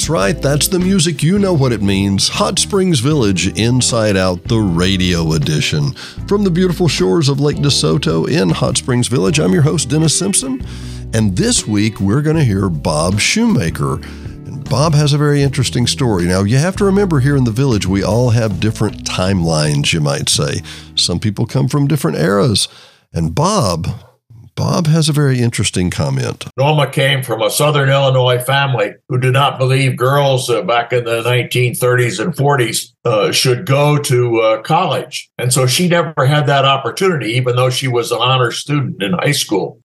That's right, that's the music. You know what it means. Hot Springs Village, Inside Out, the radio edition. From the beautiful shores of Lake DeSoto in Hot Springs Village, I'm your host, Dennis Simpson. And this week, we're going to hear Bob Shoemaker. And Bob has a very interesting story. Now, you have to remember here in the village, we all have different timelines, you might say. Some people come from different eras. And Bob, Bob has a very interesting comment. Norma came from a Southern Illinois family who did not believe girls uh, back in the 1930s and 40s uh, should go to uh, college. And so she never had that opportunity, even though she was an honor student in high school.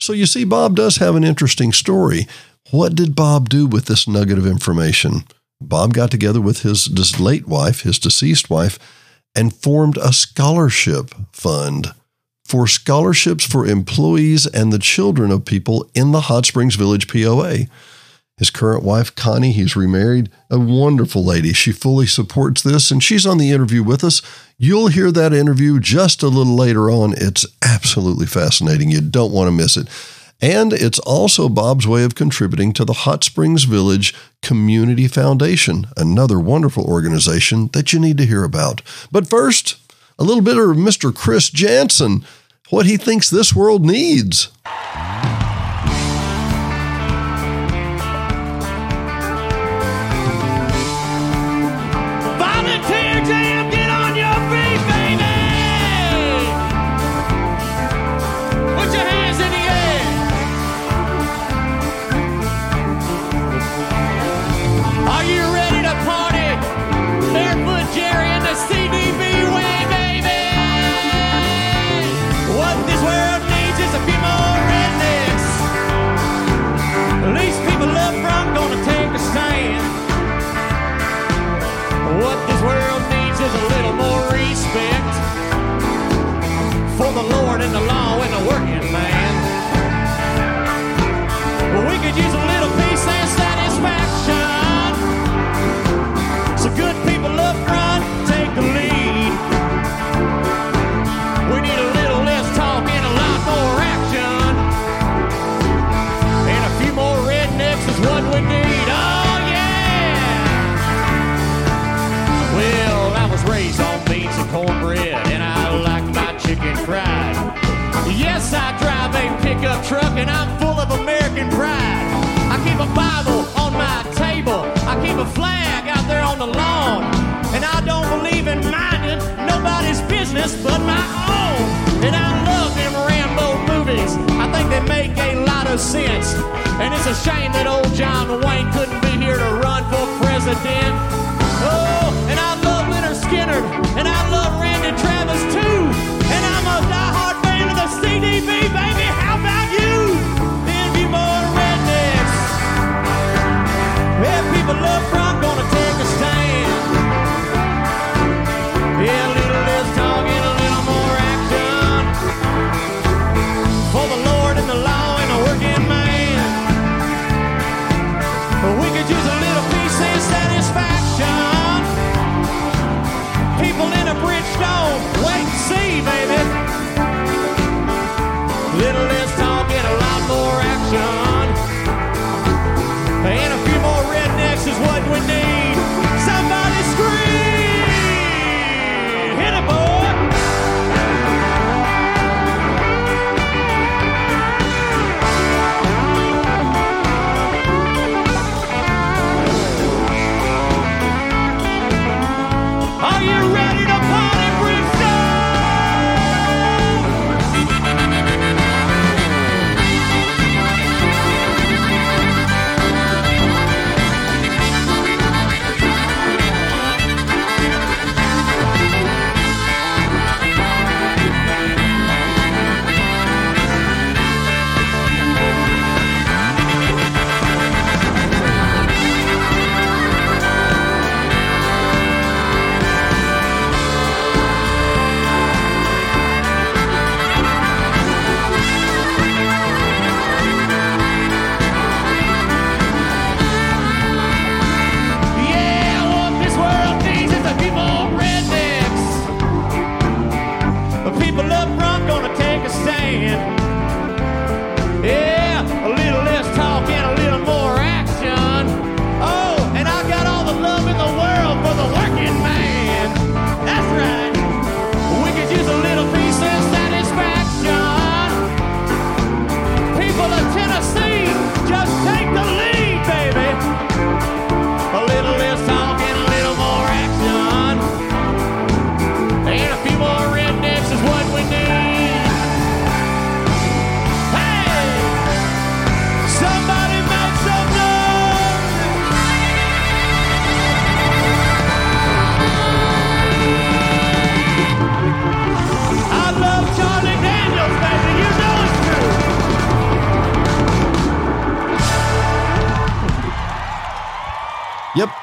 So you see, Bob does have an interesting story. What did Bob do with this nugget of information? Bob got together with his late wife, his deceased wife, and formed a scholarship fund for scholarships for employees and the children of people in the Hot Springs Village POA. His current wife, Connie, he's remarried, a wonderful lady. She fully supports this, and she's on the interview with us. You'll hear that interview just a little later on. It's absolutely fascinating. You don't want to miss it. And it's also Bob's way of contributing to the Hot Springs Village Community Foundation, another wonderful organization that you need to hear about. But first, a little bit of Mr. Chris Janson, what he thinks this world needs.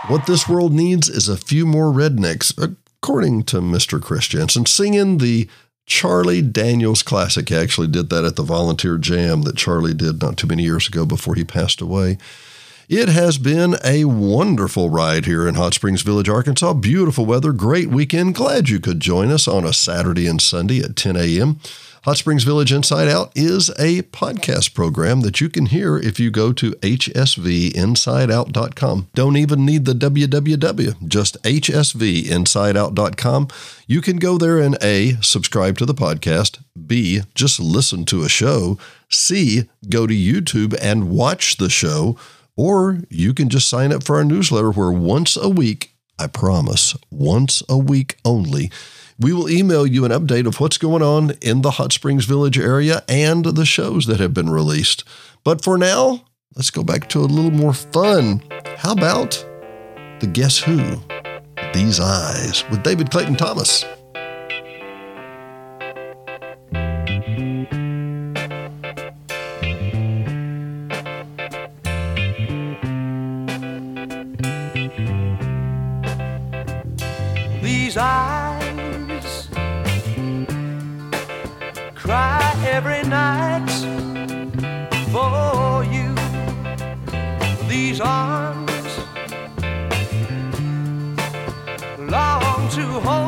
What this world needs is a few more rednecks, according to Mr. Chris Janson, singing the Charlie Daniels classic. He actually did that at the volunteer jam that Charlie did not too many years ago before he passed away. It has been a wonderful ride here in Hot Springs Village, Arkansas. Beautiful weather, great weekend. Glad you could join us on a Saturday and Sunday at 10 a.m. Hot Springs Village Inside Out is a podcast program that you can hear if you go to hsvinsideout.com. Don't even need the www, just hsvinsideout.com. You can go there and A, subscribe to the podcast, B, just listen to a show, C, go to YouTube and watch the show, or you can just sign up for our newsletter where once a week, I promise, once a week only, we will email you an update of what's going on in the Hot Springs Village area and the shows that have been released. But for now, let's go back to a little more fun. How about the Guess Who? These Eyes with David Clayton Thomas. These eyes every night for you. These arms long to hold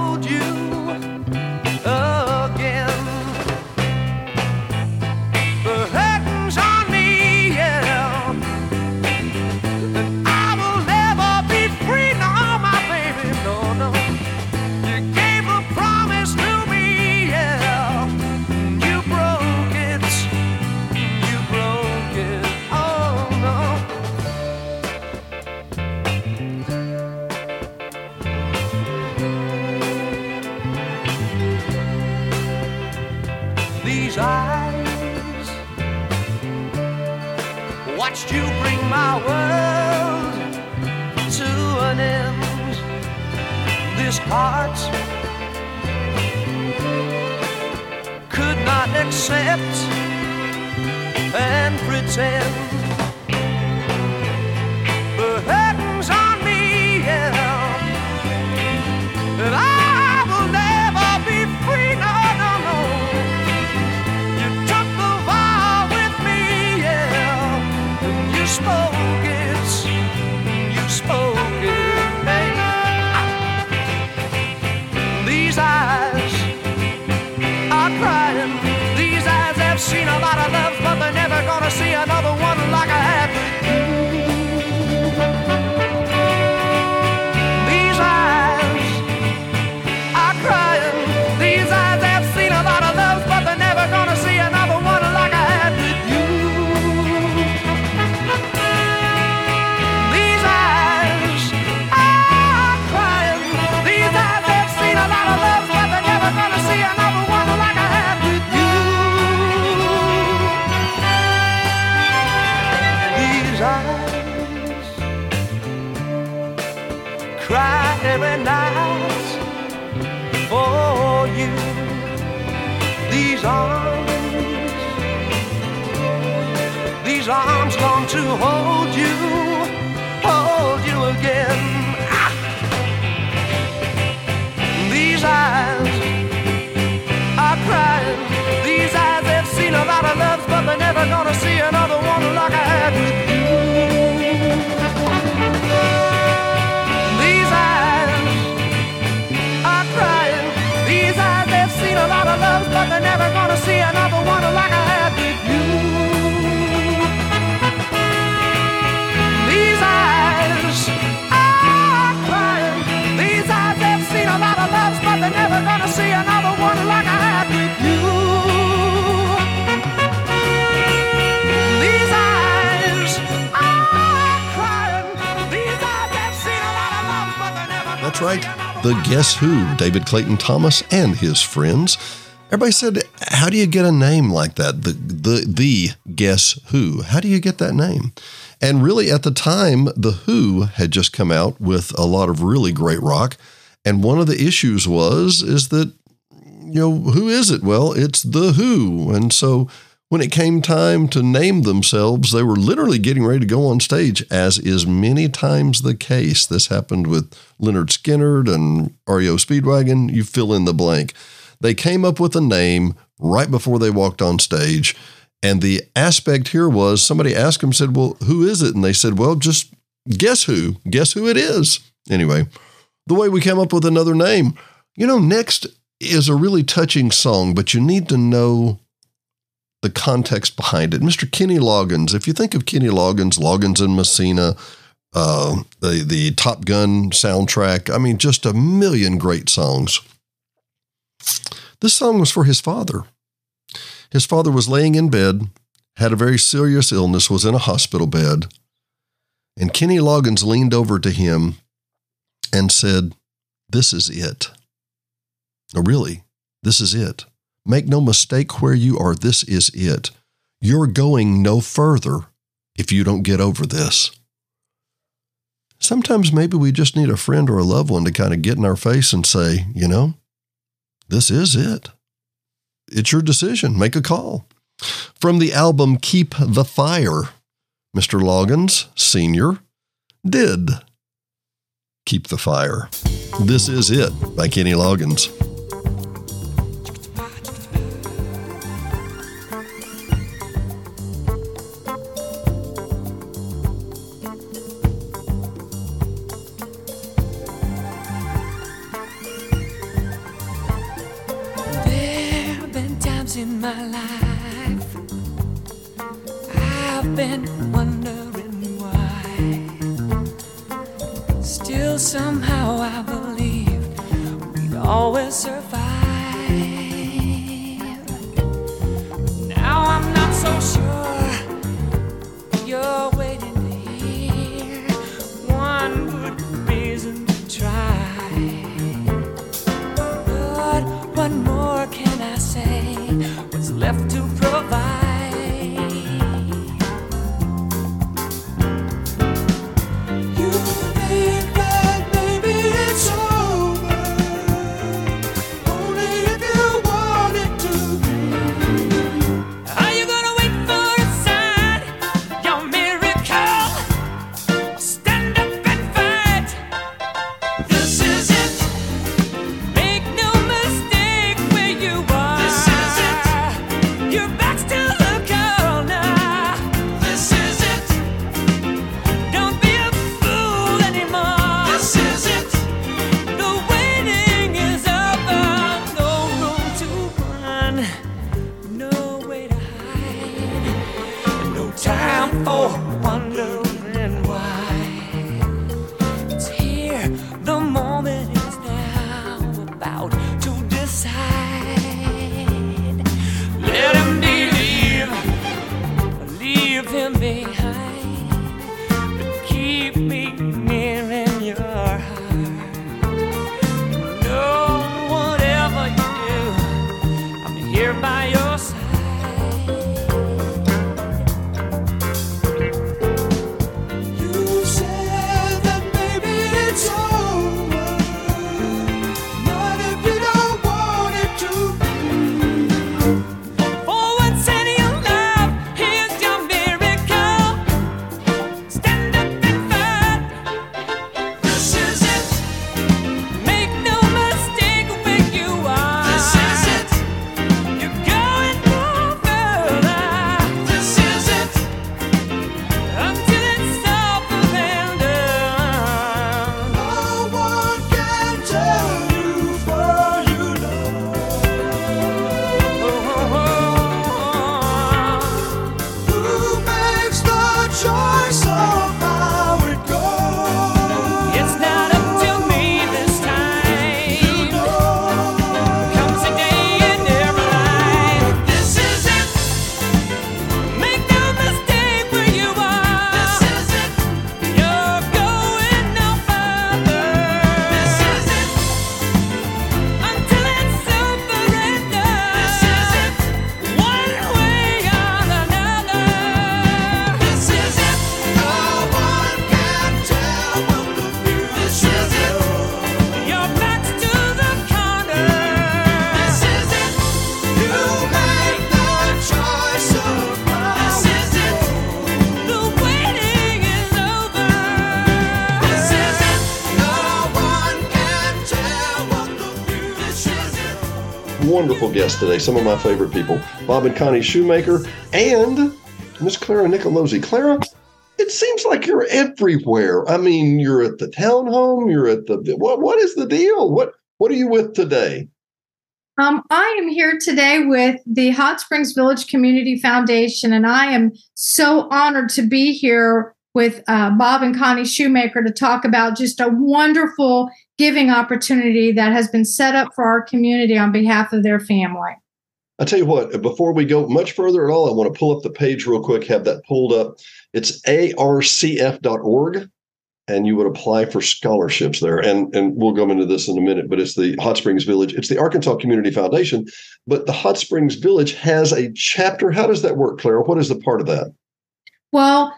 you. These arms, these arms long to hold you, hold you again. These eyes are crying. These eyes have seen a lot of loves, but they're never gonna see another they're never gonna see another one like I had with you. These eyes are crying. These eyes have seen a lot of loves, but they're never That's right. The Guess Who, David Clayton Thomas and his friends. Everybody said, "How do you get a name like that? The the the Guess Who? How do you get that name?" And really, at the time, the Who had just come out with a lot of really great rock, and one of the issues was is that you know who is it? Well, it's the Who, and so when it came time to name themselves, they were literally getting ready to go on stage, as is many times the case. This happened with Lynyrd Skynyrd and REO Speedwagon. You fill in the blank. They came up with a name right before they walked on stage. And the aspect here was somebody asked them, said, Well, who is it? And they said, Well, just guess who? Guess who it is? Anyway, the way we came up with another name. You know, next is a really touching song, but you need to know the context behind it. Mr. Kenny Loggins, if you think of Kenny Loggins, Loggins and Messina, uh, the the Top Gun soundtrack, I mean, just a million great songs. This song was for his father. His father was laying in bed, had a very serious illness, was in a hospital bed, and Kenny Loggins leaned over to him and said, This is it. No, really, this is it. Make no mistake where you are, this is it. You're going no further if you don't get over this. Sometimes maybe we just need a friend or a loved one to kind of get in our face and say, you know, this is it. It's your decision. Make a call. From the album Keep the Fire, Mr. Loggins, Sr., did keep the fire. This is it by Kenny Loggins. Wonderful guests today, some of my favorite people Bob and Connie Shoemaker and Miss Clara Nicolosi. Clara, it seems like you're everywhere. I mean, you're at the townhome, you're at the what what is the deal? What what are you with today? Um, I am here today with the Hot Springs Village Community Foundation, and I am so honored to be here with uh, Bob and Connie Shoemaker to talk about just a wonderful giving opportunity that has been set up for our community on behalf of their family. I tell you what, before we go much further at all, I want to pull up the page real quick, have that pulled up. It's arcf.org, and you would apply for scholarships there. And, and we'll go into this in a minute, but it's the Hot Springs Village. It's the Arkansas Community Foundation, but the Hot Springs Village has a chapter. How does that work, Clara? What is the part of that? Well,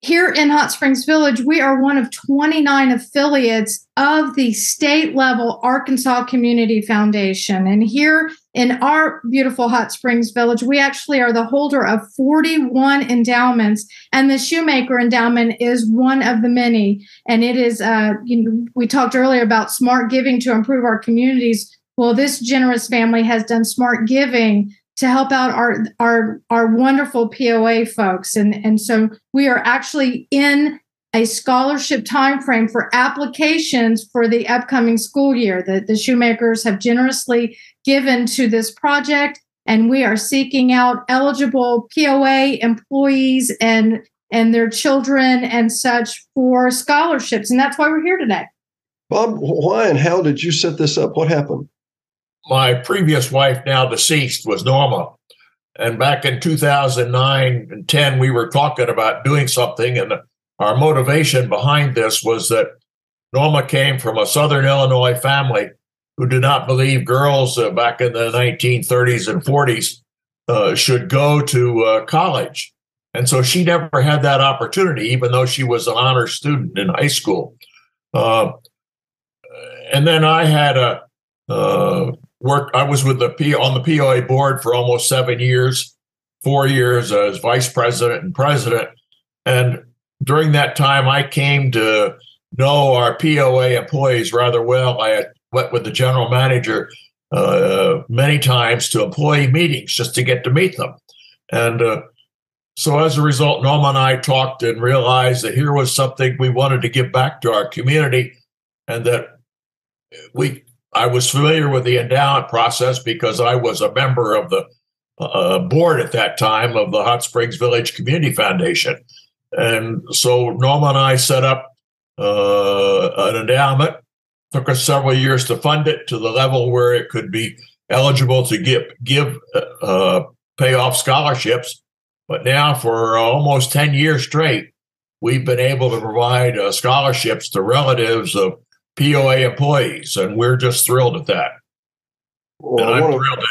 here in Hot Springs Village, we are one of 29 affiliates of the state level Arkansas Community Foundation. And here in our beautiful Hot Springs Village, we actually are the holder of 41 endowments, and the Shoemaker Endowment is one of the many. And it is, uh, you know, we talked earlier about smart giving to improve our communities. Well, this generous family has done smart giving to help out our our our wonderful POA folks, and and so we are actually in a scholarship time frame for applications for the upcoming school year that the shoemakers have generously given to this project and we are seeking out eligible POA employees and and their children and such for scholarships and that's why we're here today. Bob, why and how did you set this up? What happened? My previous wife, now deceased, was Norma. And back in 2009 and 10, we were talking about doing something. And our motivation behind this was that Norma came from a Southern Illinois family who did not believe girls uh, back in the 1930s and 40s uh, should go to uh, college. And so she never had that opportunity, even though she was an honor student in high school. Uh, and then I had a uh, worked. I was with the P on the POA board for almost seven years, four years as vice president and president. And during that time, I came to know our POA employees rather well. I went with the general manager uh, many times to employee meetings just to get to meet them. And uh, so as a result, Norma and I talked and realized that here was something we wanted to give back to our community and that we I was familiar with the endowment process because I was a member of the uh, board at that time of the Hot Springs Village Community Foundation. And so Norma and I set up uh, an endowment. Took us several years to fund it to the level where it could be eligible to give give uh, pay off scholarships. But now, for almost ten years straight, we've been able to provide uh, scholarships to relatives of POA employees, and we're just thrilled at that. Well, and I I'm wanna- thrilled that,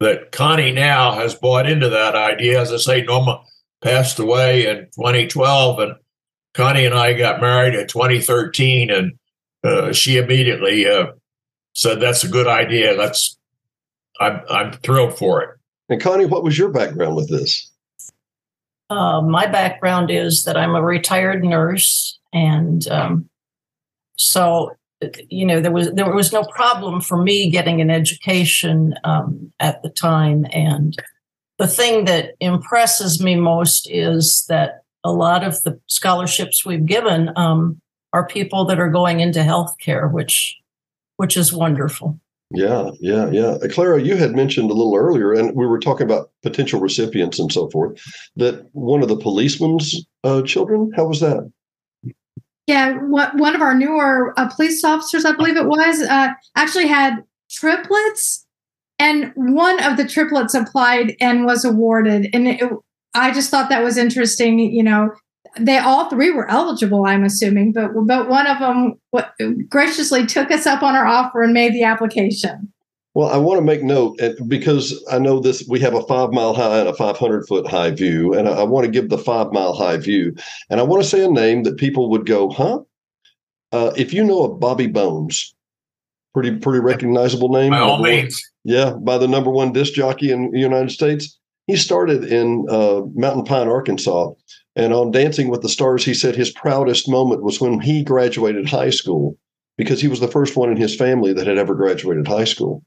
that Connie now has bought into that idea. As I say, Norma passed away in 2012, and Connie and I got married in 2013, and uh, she immediately uh, said, "That's a good idea. Let's." I'm I'm thrilled for it. and Connie, what was your background with this? Uh, my background is that I'm a retired nurse, and um, so you know there was there was no problem for me getting an education um, at the time. And the thing that impresses me most is that a lot of the scholarships we've given um, are people that are going into healthcare, which which is wonderful. Yeah, yeah, yeah. Uh, Clara, you had mentioned a little earlier, and we were talking about potential recipients and so forth, that one of the policeman's uh, children, how was that? Yeah, what, one of our newer uh, police officers, I believe it was, uh, actually had triplets, and one of the triplets applied and was awarded. And it, I just thought that was interesting. You know, they all three were eligible, I'm assuming, but but one of them graciously took us up on our offer and made the application. Well, I want to make note because I know this, we have a five mile high and a 500 foot high view, and I, I want to give the five mile high view. And I want to say a name that people would go, huh? Uh, if you know of Bobby Bones, pretty pretty recognizable name. By all one- means, Yeah, by the number one disc jockey in the United States. He started in uh, Mountain Pine, Arkansas. And on Dancing with the Stars, he said his proudest moment was when he graduated high school because he was the first one in his family that had ever graduated high school.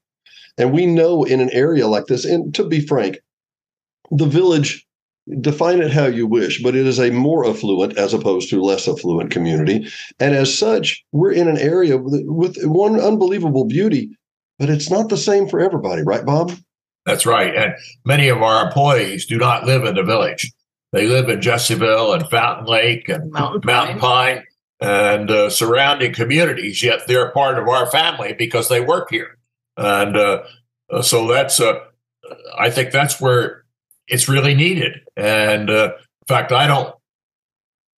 And we know in an area like this, and to be frank, the village, define it how you wish, but it is a more affluent as opposed to less affluent community. And as such, we're in an area with, with one unbelievable beauty, but it's not the same for everybody, right, Bob? That's right. And many of our employees do not live in the village. They live in Jessieville and Fountain Lake and Mountain Mountain Pine. Pine and uh, surrounding communities, yet they're part of our family because they work here. And uh, uh, so that's, uh, I think that's where it's really needed. And uh, in fact, I don't,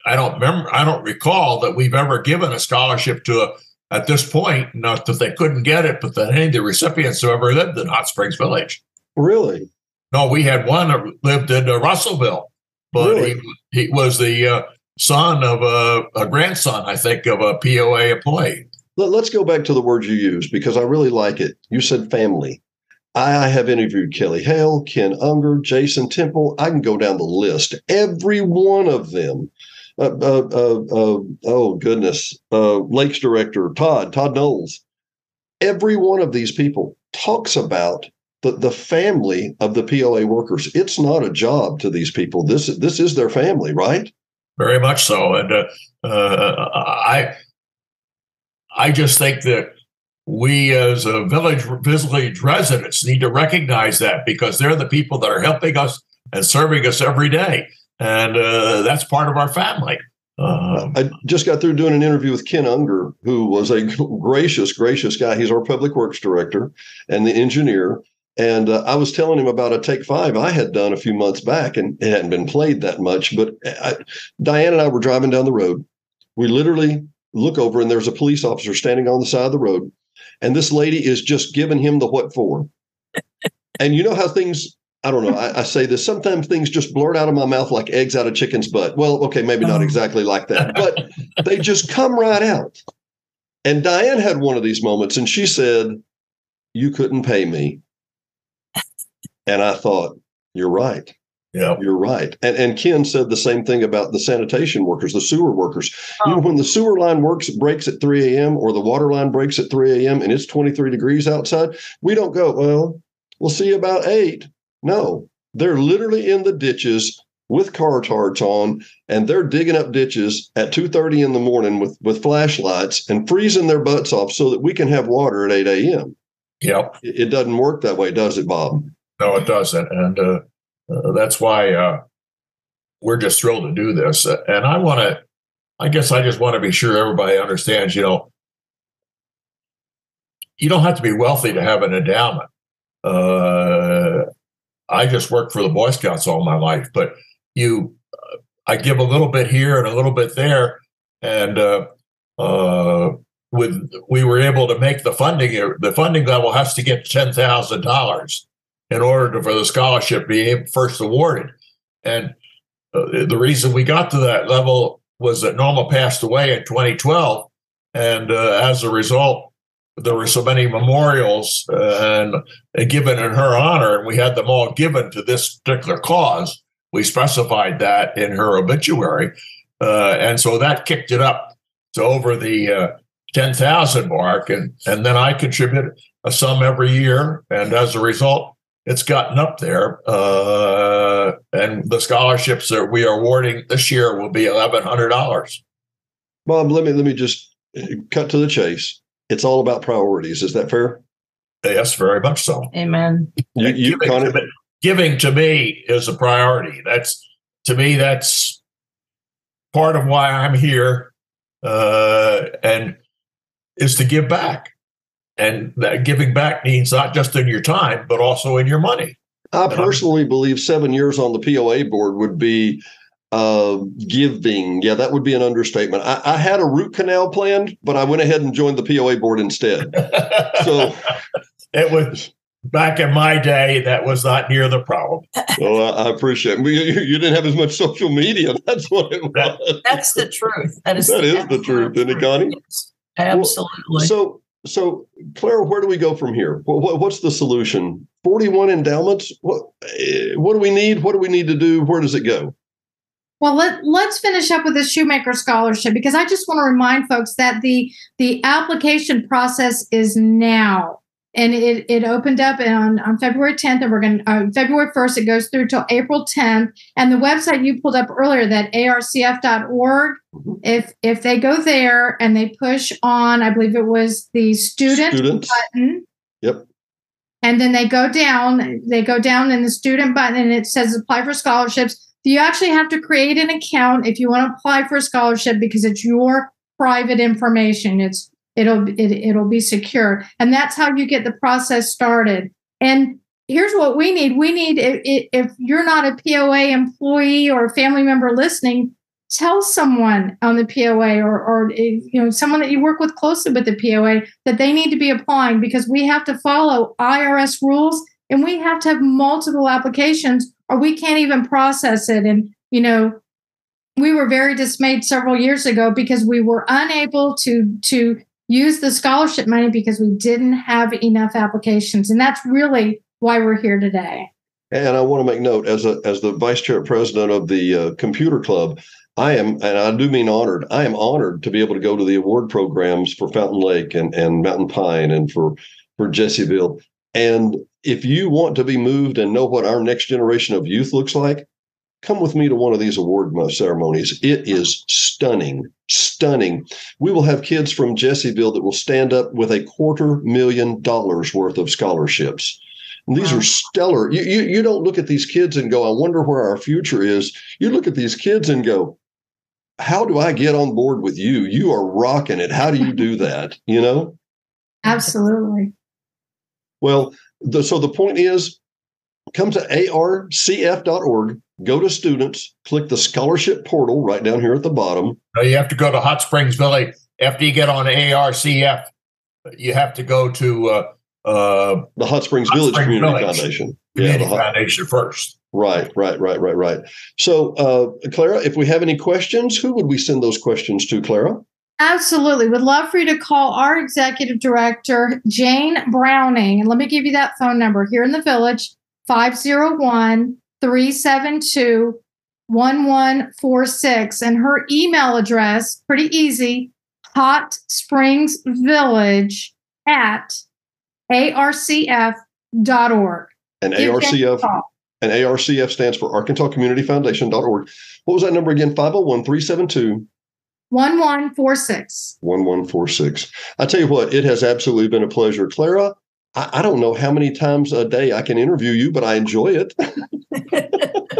I don't remember, I don't recall that we've ever given a scholarship to a, at this point, not that they couldn't get it, but that any of the recipients have ever lived in Hot Springs Village. Really? No, we had one that lived in uh, Russellville, but Really? he, he was the uh, son of a, a grandson, I think, of a POA employee. Let, us go back to the word you used because I really like it. You said family. I have interviewed Kelly Hale, Ken Unger, Jason Temple. I can go down the list. Every one of them. Uh, uh, uh, uh, oh goodness, uh, Lakes director Todd Todd Knowles. Every one of these people talks about the the family of the POA workers. It's not a job to these people. This this is their family, right? Very much so, and uh, I I just think that we as a village village residents need to recognize that because they're the people that are helping us and serving us every day, and uh, that's part of our family. Um, I just got through doing an interview with Ken Unger, who was a gracious, gracious guy. He's our public works director and the engineer. And uh, I was telling him about a take five I had done a few months back, and it hadn't been played that much. But I, Diane and I were driving down the road. We literally look over, and there's a police officer standing on the side of the road, and this lady is just giving him the what for. and you know how things I don't know. I, I, say this. Sometimes things just blurt out of my mouth like eggs out of chicken's butt. Well, okay, maybe not oh. exactly like that, but they just come right out. And Diane had one of these moments and she said, You couldn't pay me. And I thought, You're right. Yeah, You're right. And, and Ken said the same thing about the sanitation workers, the sewer workers. You know, when the sewer line works breaks at 3 a.m. or the water line breaks at 3 a.m. and it's 23 degrees outside, we don't go, Well, we'll see you about eight. No, they're literally in the ditches with Carhartts on, and they're digging up ditches at 2:30 in the morning with with flashlights and freezing their butts off so that we can have water at 8 a.m. yep. It, it doesn't work that way, does it, Bob? No, it doesn't, and uh, uh, that's why uh, we're just thrilled to do this. And I want to, I guess, I just want to be sure everybody understands. You know, you don't have to be wealthy to have an endowment. Uh, I just worked for the Boy Scouts all my life, but you, uh, I give a little bit here and a little bit there, and uh, uh, with we were able to make the funding. The funding level has to get ten thousand dollars in order for the scholarship be first awarded. And uh, the reason we got to that level was that Norma passed away in 2012, and uh, as a result, there were so many memorials uh, and, and given in her honor, and we had them all given to this particular cause. We specified that in her obituary, uh, and so that kicked it up to over the uh, ten thousand mark, and and then I contribute a sum every year, and as a result, it's gotten up there. Uh, and the scholarships that we are awarding this year will be eleven hundred dollars. Bob, let me let me just uh, cut to the chase. It's all about priorities. Is that fair? Yes, very much so. Amen. You, you giving, kind of to me, giving to me is a priority. That's to me. That's part of why I'm here, uh, and is to give back. And that giving back means not just in your time, but also in your money. I personally believe seven years on the POA board would be uh, giving. Yeah, that would be an understatement. I, I had a root canal planned, but I went ahead and joined the POA board instead. So, it was back in my day. That was not near the problem. well, I, I appreciate it. You, you- you didn't have as much social media. That's what it was. That's the truth. That is That is the absolute truth, isn't it, Connie? Yes, absolutely. So, so Clara, where do we go from here? What, what, what's the solution? Forty-one endowments. What, eh, what do we need? What do we need to do? Where does it go? Well, let, let's finish up with the Shoemaker Scholarship because I just want to remind folks that the the application process is now. And it it opened up on on February 10th, and we're going to uh, February 1st. It goes through till April 10th. And the website you pulled up earlier, that arcf.org, if if they go there and they push on, I believe it was the student Students. button. Yep. And then they go down, they go down in the student button and it says apply for scholarships. Do You actually have to create an account if you want to apply for a scholarship because it's your private information. It's it'll it, it'll be secure. And that's how you get the process started. And here's what we need. We need if, if you're not a POA employee or a family member listening, tell someone on the POA or, or you know someone that you work with closely with the POA that they need to be applying because we have to follow IRS rules and we have to have multiple applications or we can't even process it. And you know, we were very dismayed several years ago because we were unable to to use the scholarship money because we didn't have enough applications, and that's really why we're here today. And I want to make note as a as the vice chair president of the uh, computer club, I am, and I do mean honored. I am honored to be able to go to the award programs for Fountain Lake and, and Mountain Pine and for for Jessieville. And if you want to be moved and know what our next generation of youth looks like, come with me to one of these award ceremonies. It is stunning, stunning. We will have kids from Jessieville that will stand up with a quarter million dollars worth of scholarships. And these Wow. are stellar. You, you you don't look at these kids and go, I wonder where our future is. You look at these kids and go, How do I get on board with you? You are rocking it. How do you do that? You know? Absolutely. Well, the, so the point is come to arcf.org, go to students, click the scholarship portal right down here at the bottom. No, you have to go to Hot Springs Village after you get on ARCF. You have to go to uh, uh, The Hot Springs Hot Village Springs Community Village. Foundation. Community the Hot- Foundation first. right, right, right, right, right. So, uh, Clara, if we have any questions, who would we send those questions to, Clara? Absolutely. Would love for you to call our executive director, Jane Browning. And let me give you that phone number here in the village 501 372 1146. And her email address, pretty easy, hot springs village at arcf.org. And Give Jane a ARCF and ARCF stands for Arkansas Community Foundation.org. What was that number again? 501 372 1146. 1146. I tell you what, it has absolutely been a pleasure. Clara, I, I don't know how many times a day I can interview you, but I enjoy it.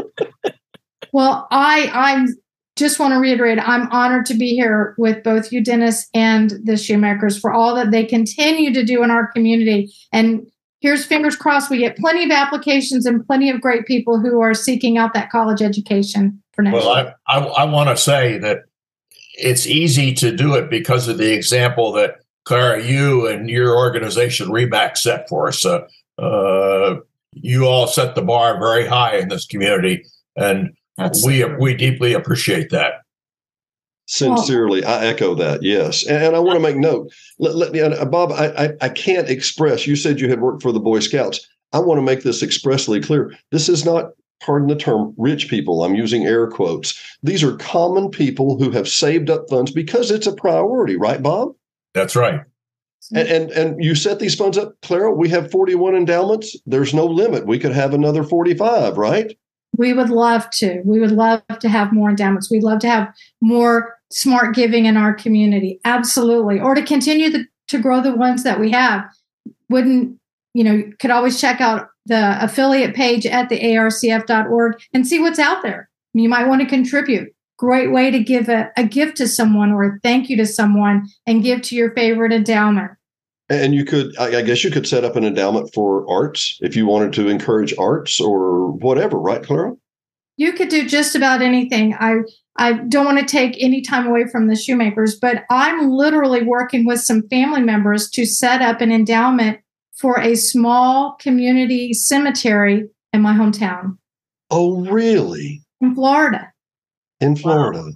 Well, I I just want to reiterate I'm honored to be here with both you, Dennis, and the Shoemakers for all that they continue to do in our community. And here's fingers crossed we get plenty of applications and plenty of great people who are seeking out that college education for next Well, year. I, I, I want to say that it's easy to do it because of the example that Clara, you and your organization Remax set for us. Uh, uh, you all set the bar very high in this community, and That's we we deeply appreciate that. Sincerely, I echo that. Yes, and, and I want to make note. Let, let me, uh, Bob. I, I I can't express. You said you had worked for the Boy Scouts. I want to make this expressly clear. This is not, pardon the term, rich people. I'm using air quotes. These are common people who have saved up funds because it's a priority, right, Bob? That's right. And, and and you set these funds up, Clara. We have 41 endowments. There's no limit. We could have another 45, right? We would love to. We would love to have more endowments. We'd love to have more smart giving in our community. Absolutely. Or to continue the, to grow the ones that we have. Wouldn't, you know, you could always check out the affiliate page at the arcf.org and see what's out there. You might want to contribute. Great way to give a, a gift to someone or a thank you to someone and give to your favorite endowment. And you could, I I guess, you could set up an endowment for arts if you wanted to encourage arts or whatever, right, Clara? you could do just about anything. I I don't want to take any time away from the shoemakers, but I'm literally working with some family members to set up an endowment for a small community cemetery in my hometown Oh, really? in Florida, In Florida.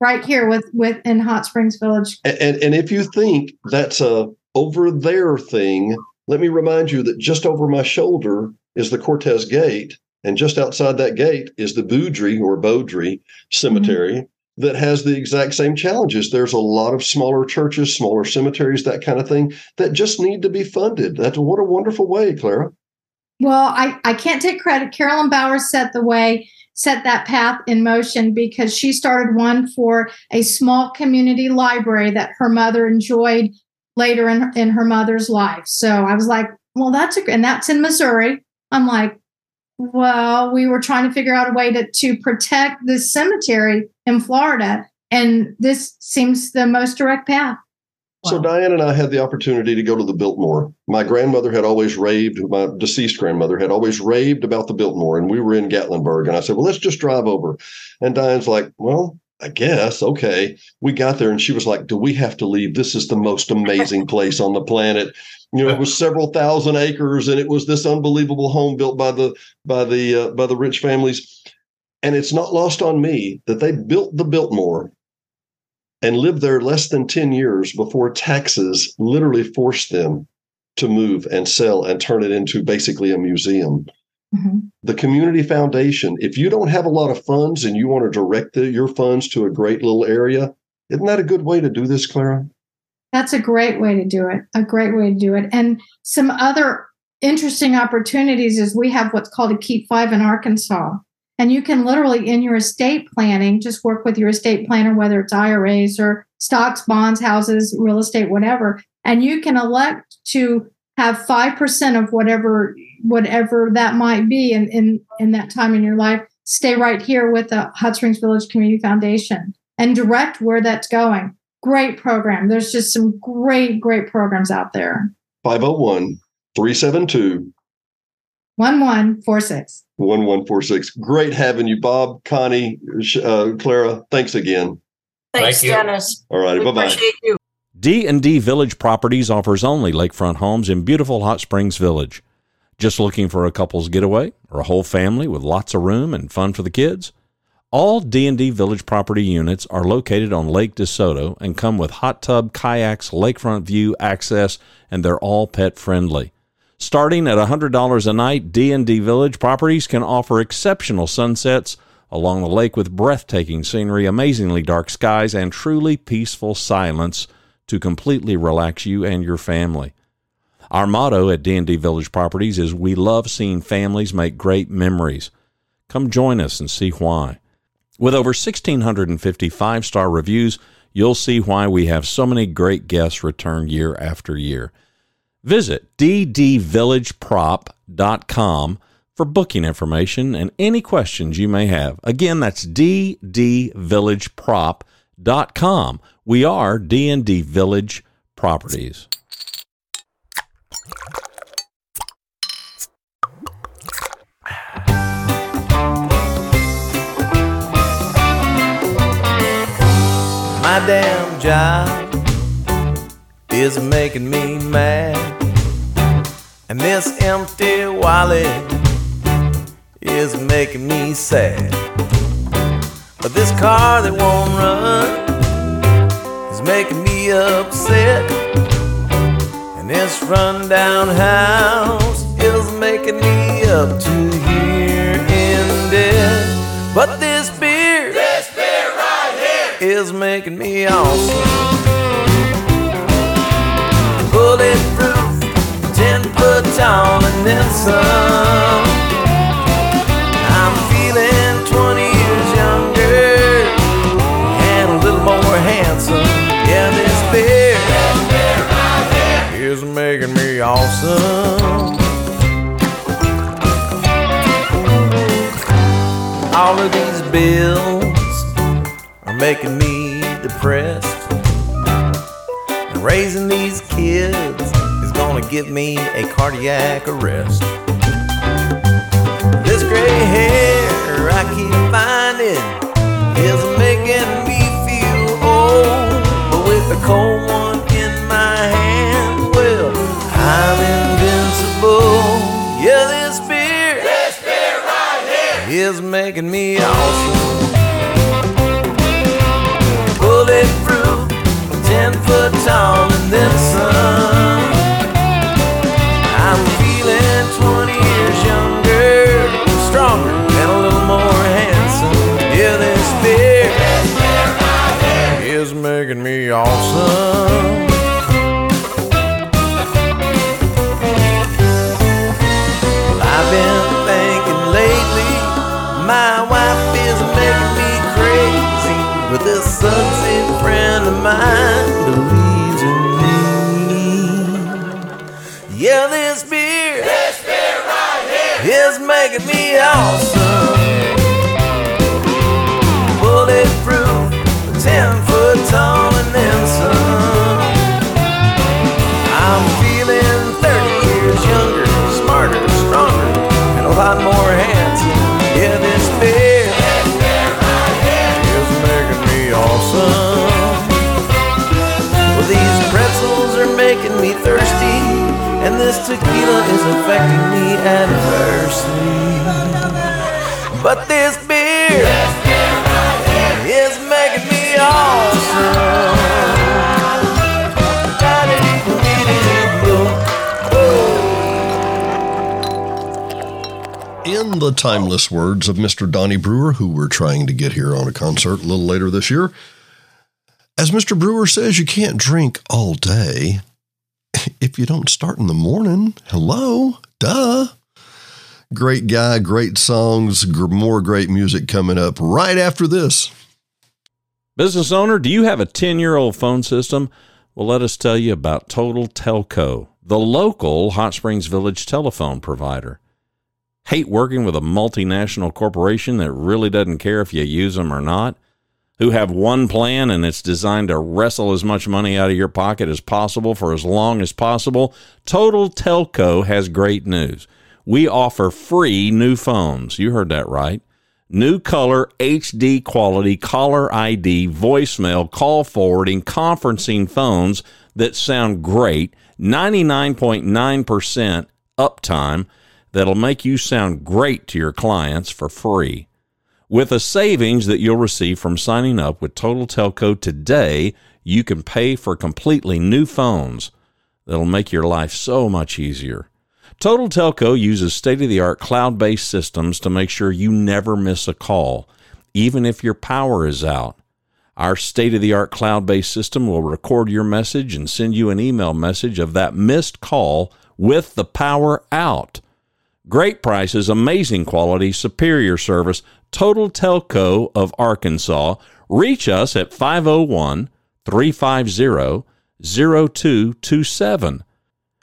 right here with with in Hot Springs Village. And, and and if you think that's a over there thing, let me remind you that just over my shoulder is the Cortez Gate, and just outside that gate is the Boudry or Beaudry Cemetery. Mm-hmm. that has the exact same challenges. There's a lot of smaller churches, smaller cemeteries, that kind of thing that just need to be funded. That's what a wonderful way, Clara. Well, I, I can't take credit. Carolyn Bowers set the way, set that path in motion because she started one for a small community library that her mother enjoyed later in, in her mother's life. So I was like, well, that's a, and that's in Missouri. I'm like, well, we were trying to figure out a way to, to protect this cemetery in Florida. And this seems the most direct path. So Diane and I had the opportunity to go to the Biltmore. My grandmother had always raved, my deceased grandmother had always raved about the Biltmore, and we were in Gatlinburg. And I said, Well, let's just drive over. And Diane's like, Well, I guess, okay. We got there and she was like, Do we have to leave? This is the most amazing place on the planet. You know, it was several thousand acres and it was this unbelievable home built by the by the uh, by the rich families. And it's not lost on me that they built the Biltmore and lived there less than 10 years before taxes literally forced them to move and sell and turn it into basically a museum. Mhm. The Community Foundation, if you don't have a lot of funds and you want to direct the, your funds to a great little area, isn't that a good way to do this, Clara? That's a great way to do it. A great way to do it. And some other interesting opportunities is we have what's called a Keep Five in Arkansas. And you can literally, in your estate planning, just work with your estate planner, whether it's IRAs or stocks, bonds, houses, real estate, whatever. And you can elect to have 5% of whatever whatever that might be in, in, in that time in your life stay right here with the Hot Springs Village Community Foundation and direct where that's going great program. There's just some great, great programs out there. 501 372 1146. 1146. Great having you, Bob, Connie, uh, Clara. Thanks again. Thanks, Thank you. Dennis. All righty. Bye bye. appreciate you. D&D Village Properties offers only lakefront homes in beautiful Hot Springs Village. Just looking for a couple's getaway or a whole family with lots of room and fun for the kids? All D&D Village property units are located on Lake DeSoto and come with hot tub, kayaks, lakefront view access, and they're all pet friendly. Starting at $100 a night, D&D Village properties can offer exceptional sunsets along the lake with breathtaking scenery, amazingly dark skies, and truly peaceful silence to completely relax you and your family. Our motto at D&D Village Properties is we love seeing families make great memories. Come join us and see why. With over 1650 five-star reviews, you'll see why we have so many great guests return year after year. Visit ddvillageprop.com for booking information and any questions you may have. Again, that's ddvillageprop.com. We are D&D Village Properties. My damn job is making me mad. And this empty wallet is making me sad. But this car that won't run is making me upset. And this rundown house is making me up to here in debt. But this beer, this beer right here, is making me awesome. Foot and then some. I'm feeling 20 years younger and a little more handsome. Yeah, this beer, is making me awesome. All of these bills are making me depressed. Raising these give me a cardiac arrest. This gray hair I keep finding is making me feel old. But with the cold one in my hand, well, I'm invincible. Yeah, this beer, this beer right here, is making me awesome. Awesome. Well, I've been thinking lately, my wife is making me crazy. But this sunsy friend of mine believes in me. Yeah, this beer, this beer right here, is making me awesome. Lot more handsome. Yeah, this beer is making me awesome. Well, these pretzels are making me thirsty, and this tequila is affecting me adversely. But this beer The timeless words of Mr. Donnie Brewer, who we're trying to get here on a concert a little later this year, as Mr. Brewer says, you can't drink all day if you don't start in the morning. Hello, duh. Great guy, great songs, more great music coming up right after this. Business owner, do you have a 10 year old phone system? Well, let us tell you about Total Telco, the local Hot Springs Village telephone provider. Hate working with a multinational corporation that really doesn't care if you use them or not? Who have one plan and it's designed to wrestle as much money out of your pocket as possible for as long as possible? Total Telco has great news. We offer free new phones. You heard that right. New color, HD quality, caller ID, voicemail, call forwarding, conferencing phones that sound great, 99.9% uptime that'll make you sound great to your clients for free. With a savings that you'll receive from signing up with Total Telco today, you can pay for completely new phones that'll make your life so much easier. Total Telco uses state of the art cloud based systems to make sure you never miss a call, even if your power is out. Our state of the art cloud based system will record your message and send you an email message of that missed call with the power out. Great prices, amazing quality, superior service. Total Telco of Arkansas. Reach us at 501 350 0227.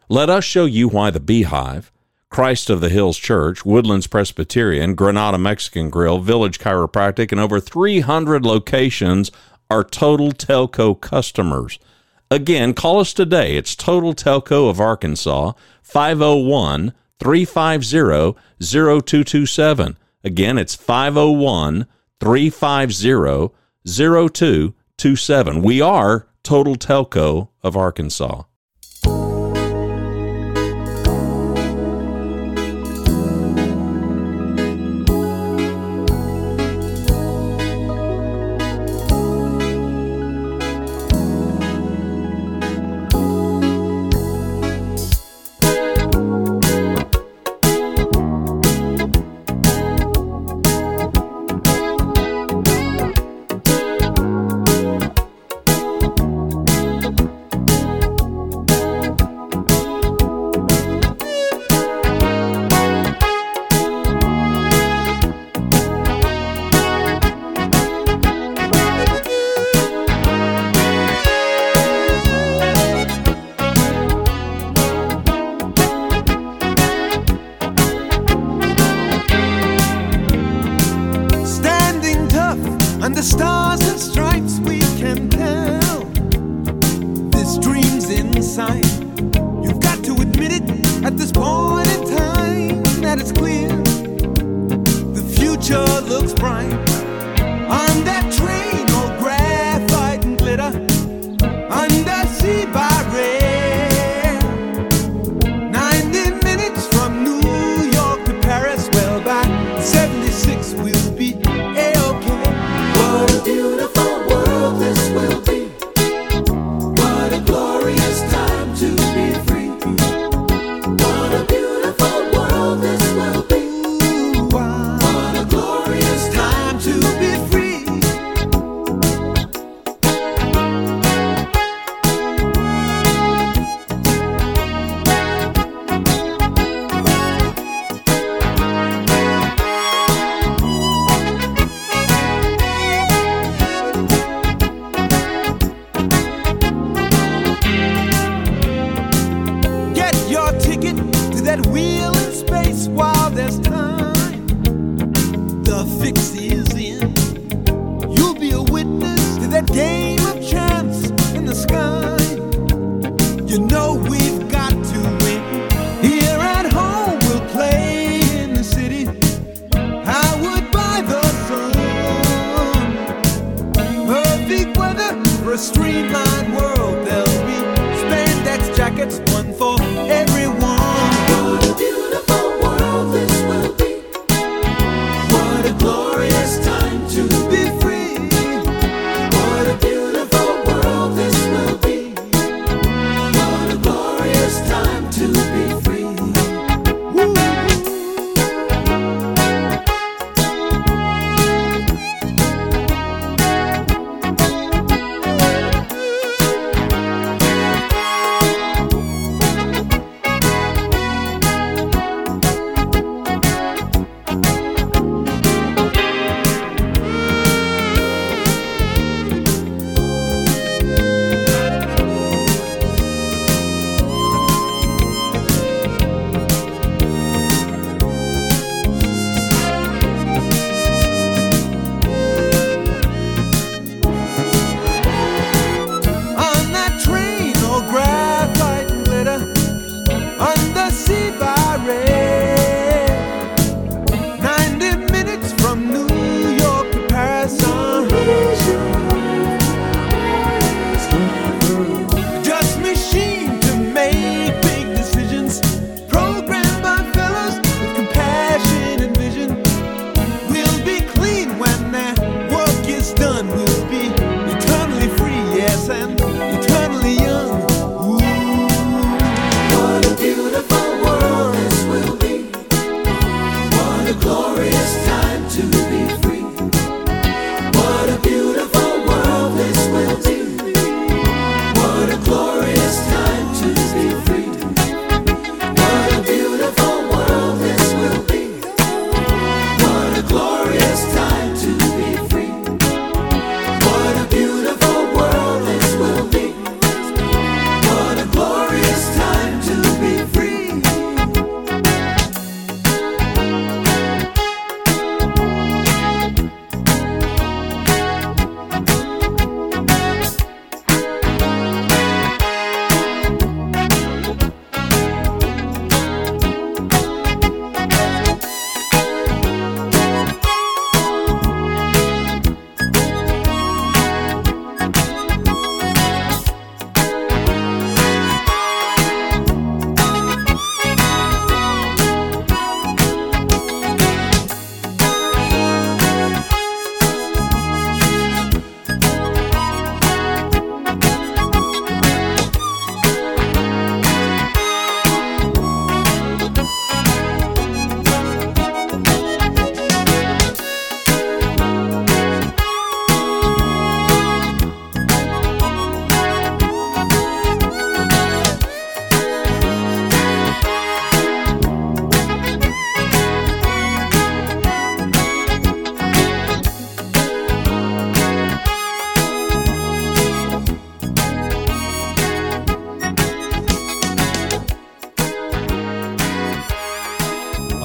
Let us show you why the Beehive, Christ of the Hills Church, Woodlands Presbyterian, Granada Mexican Grill, Village Chiropractic, and over 300 locations are Total Telco customers. Again, call us today. It's Total Telco of Arkansas, 501 350 0227. Again, it's 501 350 0227. We are Total Telco of Arkansas. there's time, the fixie.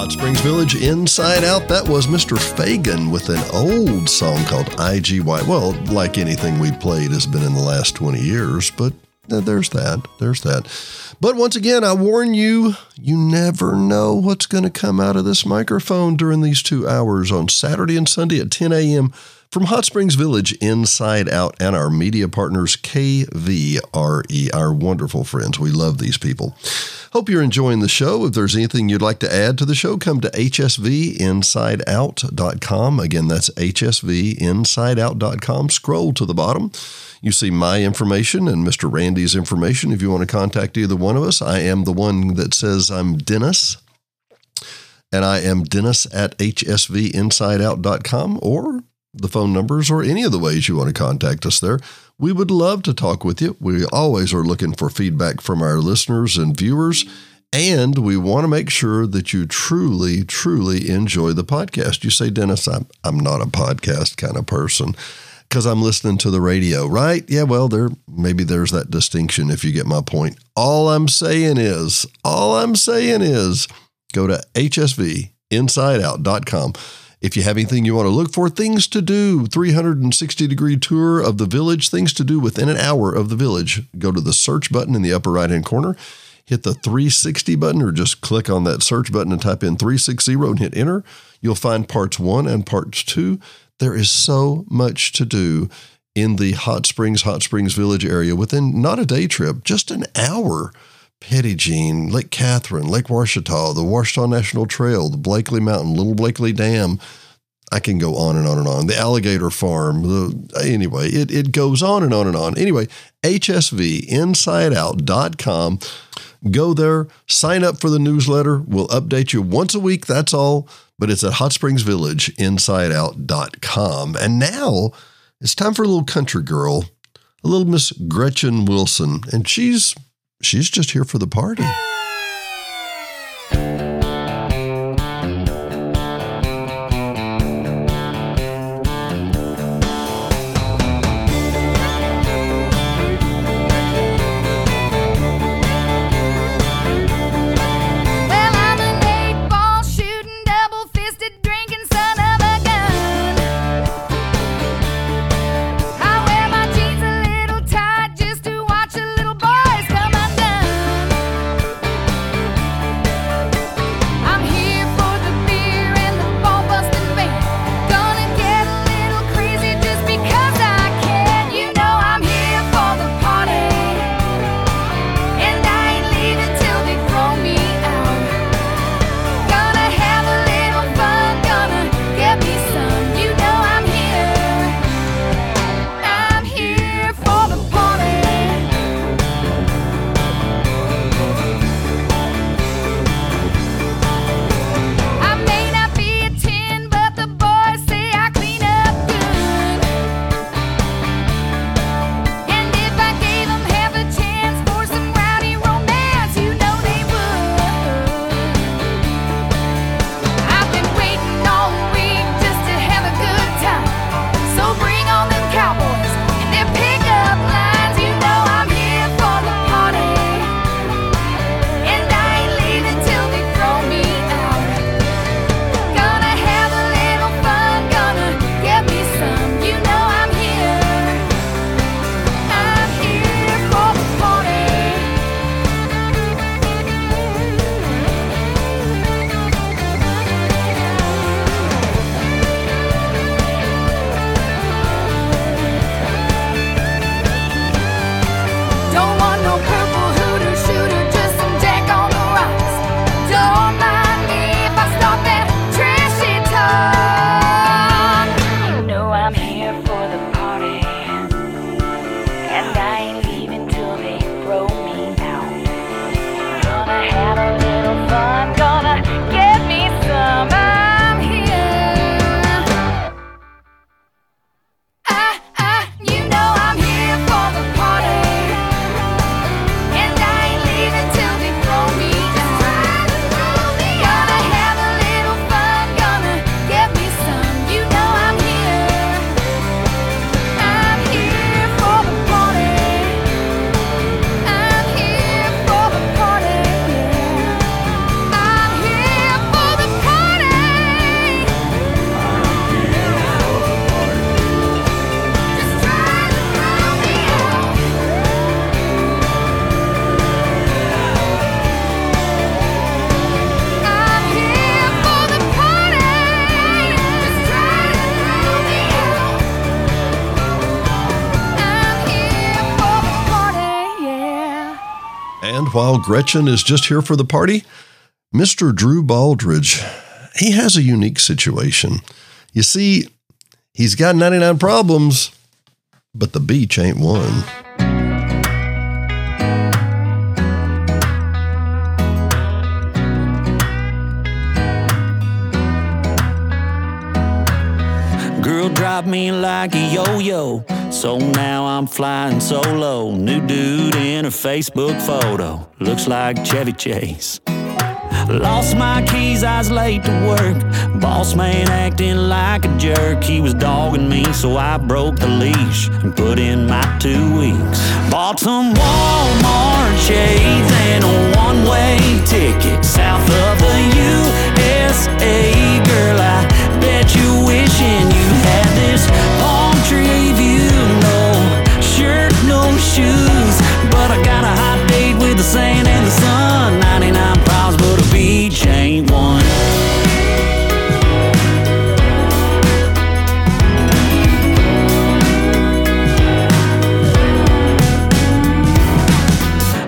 Hot Springs Village Inside Out. That was Mr. Fagen with an old song called IGY. Well, like anything we played has been in the last 20 years, but there's that. There's that. But once again, I warn you, you never know what's going to come out of this microphone during these two hours on Saturday and Sunday at 10 a.m. From Hot Springs Village Inside Out and our media partners, KVRE, our wonderful friends. We love these people. Hope you're enjoying the show. If there's anything you'd like to add to the show, come to hsvinsideout.com. Again, that's hsvinsideout.com. Scroll to the bottom. You see my information and Mr. Randy's information. If you want to contact either one of us, I am the one that says I'm Dennis. And I am Dennis at hsvinsideout.com or the phone numbers or any of the ways you want to contact us there. We would love to talk with you. We always are looking for feedback from our listeners and viewers. And we want to make sure that you truly, truly enjoy the podcast. You say, Dennis, I'm, I'm not a podcast kind of person because I'm listening to the radio, right? Yeah, well, there maybe there's that distinction if you get my point. All I'm saying is, all I'm saying is go to hsvinsideout.com. If you have anything you want to look for, things to do, 360 degree tour of the village, things to do within an hour of the village, go to the search button in the upper right hand corner, hit the 360 button, or just click on that search button and type in 360 and hit enter. You'll find parts one and parts two. There is so much to do in the Hot Springs, Hot Springs Village area within not a day trip, just an hour. Petit Jean, Lake Catherine, Lake Ouachita, the Ouachita National Trail, the Blakely Mountain, Little Blakely Dam. I can go on and on and on. The alligator farm. The, anyway, it, it goes on and on and on. Anyway, hsvinsideout.com. Go there, sign up for the newsletter. We'll update you once a week. That's all. But it's at Hot Springs Village, insideout.com. And now it's time for a little country girl, a little Miss Gretchen Wilson. And she's she's just here for the party. Gretchen is just here for the party, Mr. Drew Baldridge, he has a unique situation. You see, he's got 99 problems, but the beach ain't one. Dropped me like a yo-yo. So now I'm flying solo. New dude in a Facebook photo. Looks like Chevy Chase. Lost my keys, I was late to work. Boss man acting like a jerk. He was dogging me, so I broke the leash and put in my two weeks. Bought some Walmart shades and a one way ticket south of the USA. Girl, I bet you wishing you had but I got a hot date with the sand and the sun. 99 problems, but a beach ain't one.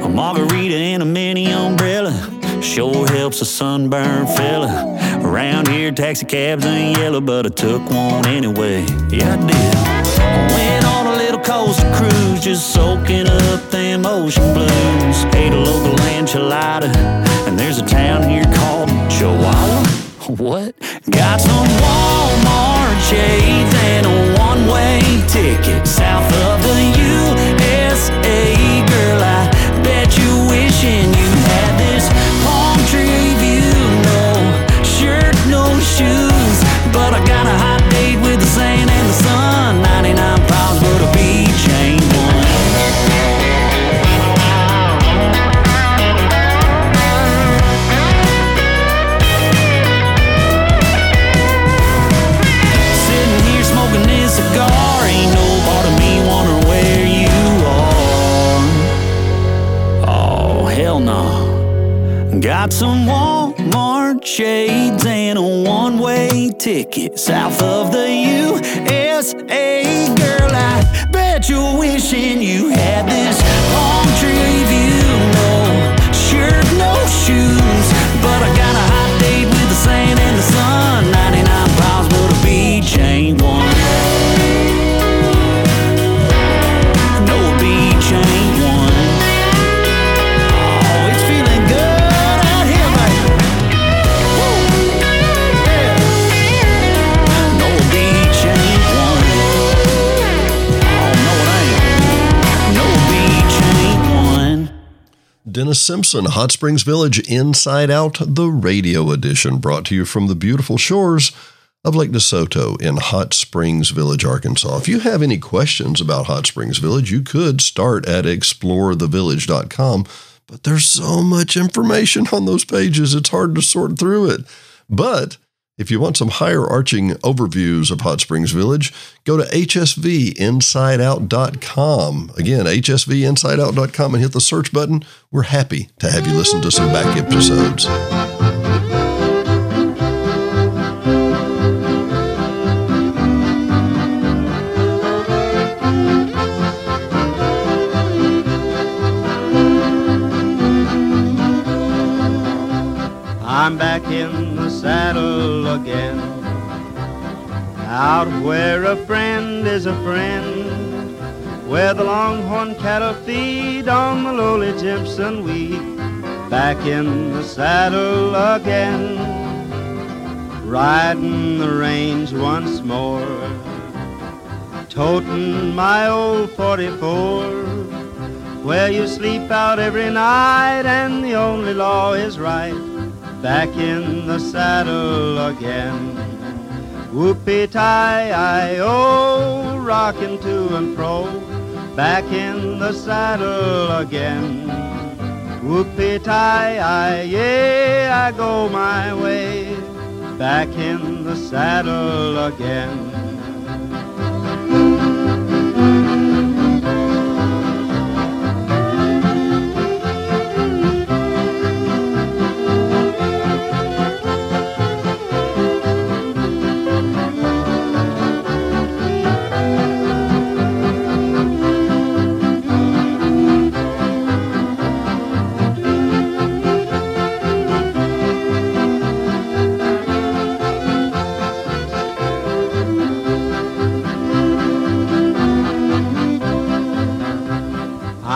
A margarita and a mini umbrella sure helps a sunburned fella. Around here, taxi cabs ain't yellow, but I took one anyway. Yeah, I did. Went on a little coast cruise, just soaking up them ocean blues. Ate a local enchilada, and there's a town here called Chihuahua. What? Got some Walmart shades and a one-way ticket south of the USA. Girl, some Walmart shades and a one way ticket south of the USA. Girl, I bet you're wishing you had this Simpson, Hot Springs Village Inside Out, the radio edition, brought to you from the beautiful shores of Lake DeSoto in Hot Springs Village, Arkansas. If you have any questions about Hot Springs Village, you could start at explorethevillage.com, but there's so much information on those pages, it's hard to sort through it. But if you want some higher arching overviews of Hot Springs Village, go to hsvinsideout.com. Again, hsvinsideout.com and hit the search button. We're happy to have you listen to some back episodes. I'm back in the saddle again. Out where a friend is a friend. Where the longhorn cattle feed on the lowly Jimson weed. Back in the saddle again. Riding the range once more. Toting my old 44 where you sleep out every night and the only law is right. Back in the saddle again. Whoopie tie I oh, rocking to and fro. Back in the saddle again. Whoopie tie I yeah, I go my way. Back in the saddle again.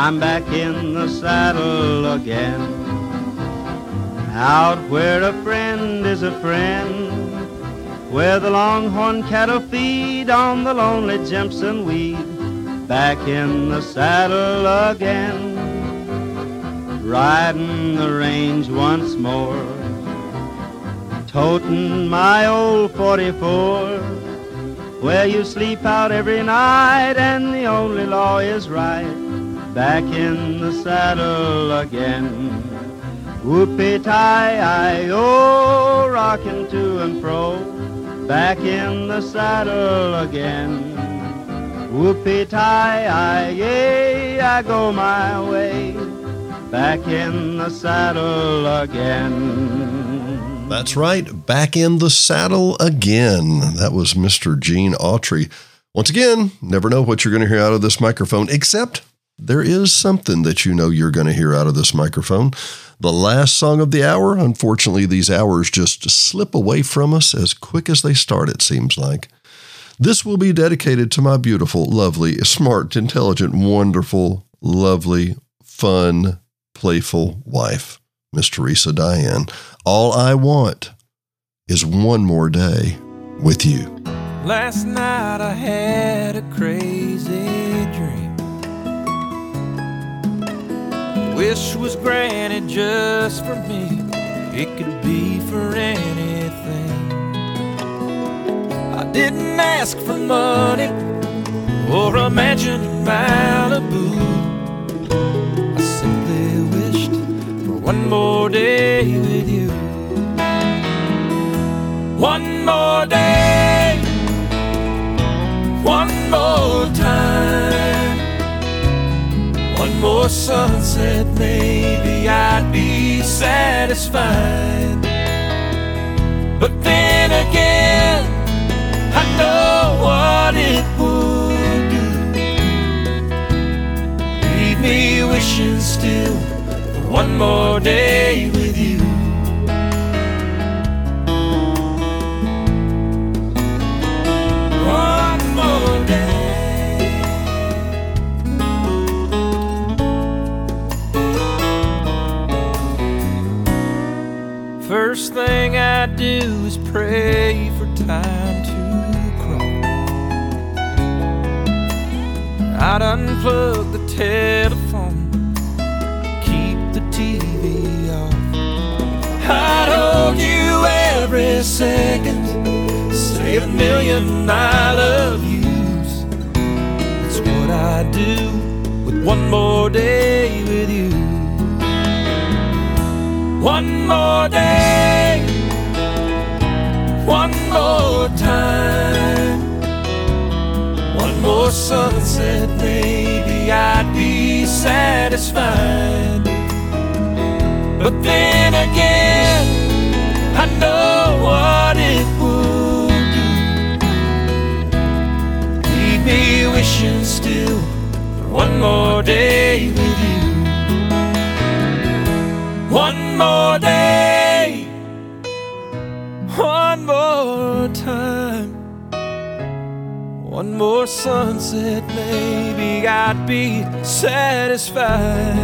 I'm back in the saddle again. Out where a friend is a friend. Where the longhorn cattle feed on the lonely Jimson weed. Back in the saddle again. Riding the range once more. Toting my old 44 where you sleep out every night and the only law is right. Back in the saddle again. Whoopie tie I oh, rocking to and fro. Back in the saddle again. Whoopie tie I yay, I go my way. Back in the saddle again. That's right, back in the saddle again. That was Mr. Gene Autry. Once again, never know what you're going to hear out of this microphone, except there is something that you know you're going to hear out of this microphone. The last song of the hour, unfortunately, these hours just slip away from us as quick as they start, it seems like. This will be dedicated to my beautiful, lovely, smart, intelligent, wonderful, lovely, fun, playful wife, Miss Teresa Diane. All I want is one more day with you. Last night I had a crazy Wish was granted just for me. It could be for anything. I didn't ask for money or a mansion in Malibu. I simply wished for one more day with you. One more day, one more time, one more sunset, maybe I'd be satisfied. But then again, I know what it would do. Leave me wishing still for one more day with you. One more pray for time to crawl. I'd unplug the telephone, keep the TV off. I'd hold you every second, say a million I love yous. That's what I do with one more day with you. One more day, more time, one more sunset, maybe I'd be satisfied. But then again, I know what it would do. Leave me wishing still for one more day with you. One more day, more sunset, maybe I'd be satisfied.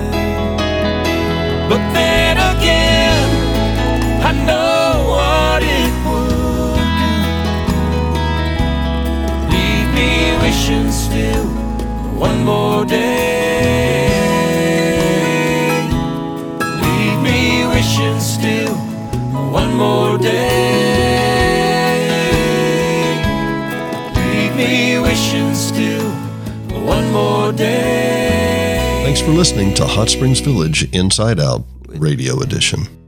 But then again, I know what it would do. Leave me wishing still one more day. Leave me wishing still one more day. More day. Thanks for listening to Hot Springs Village Inside Out Radio Edition.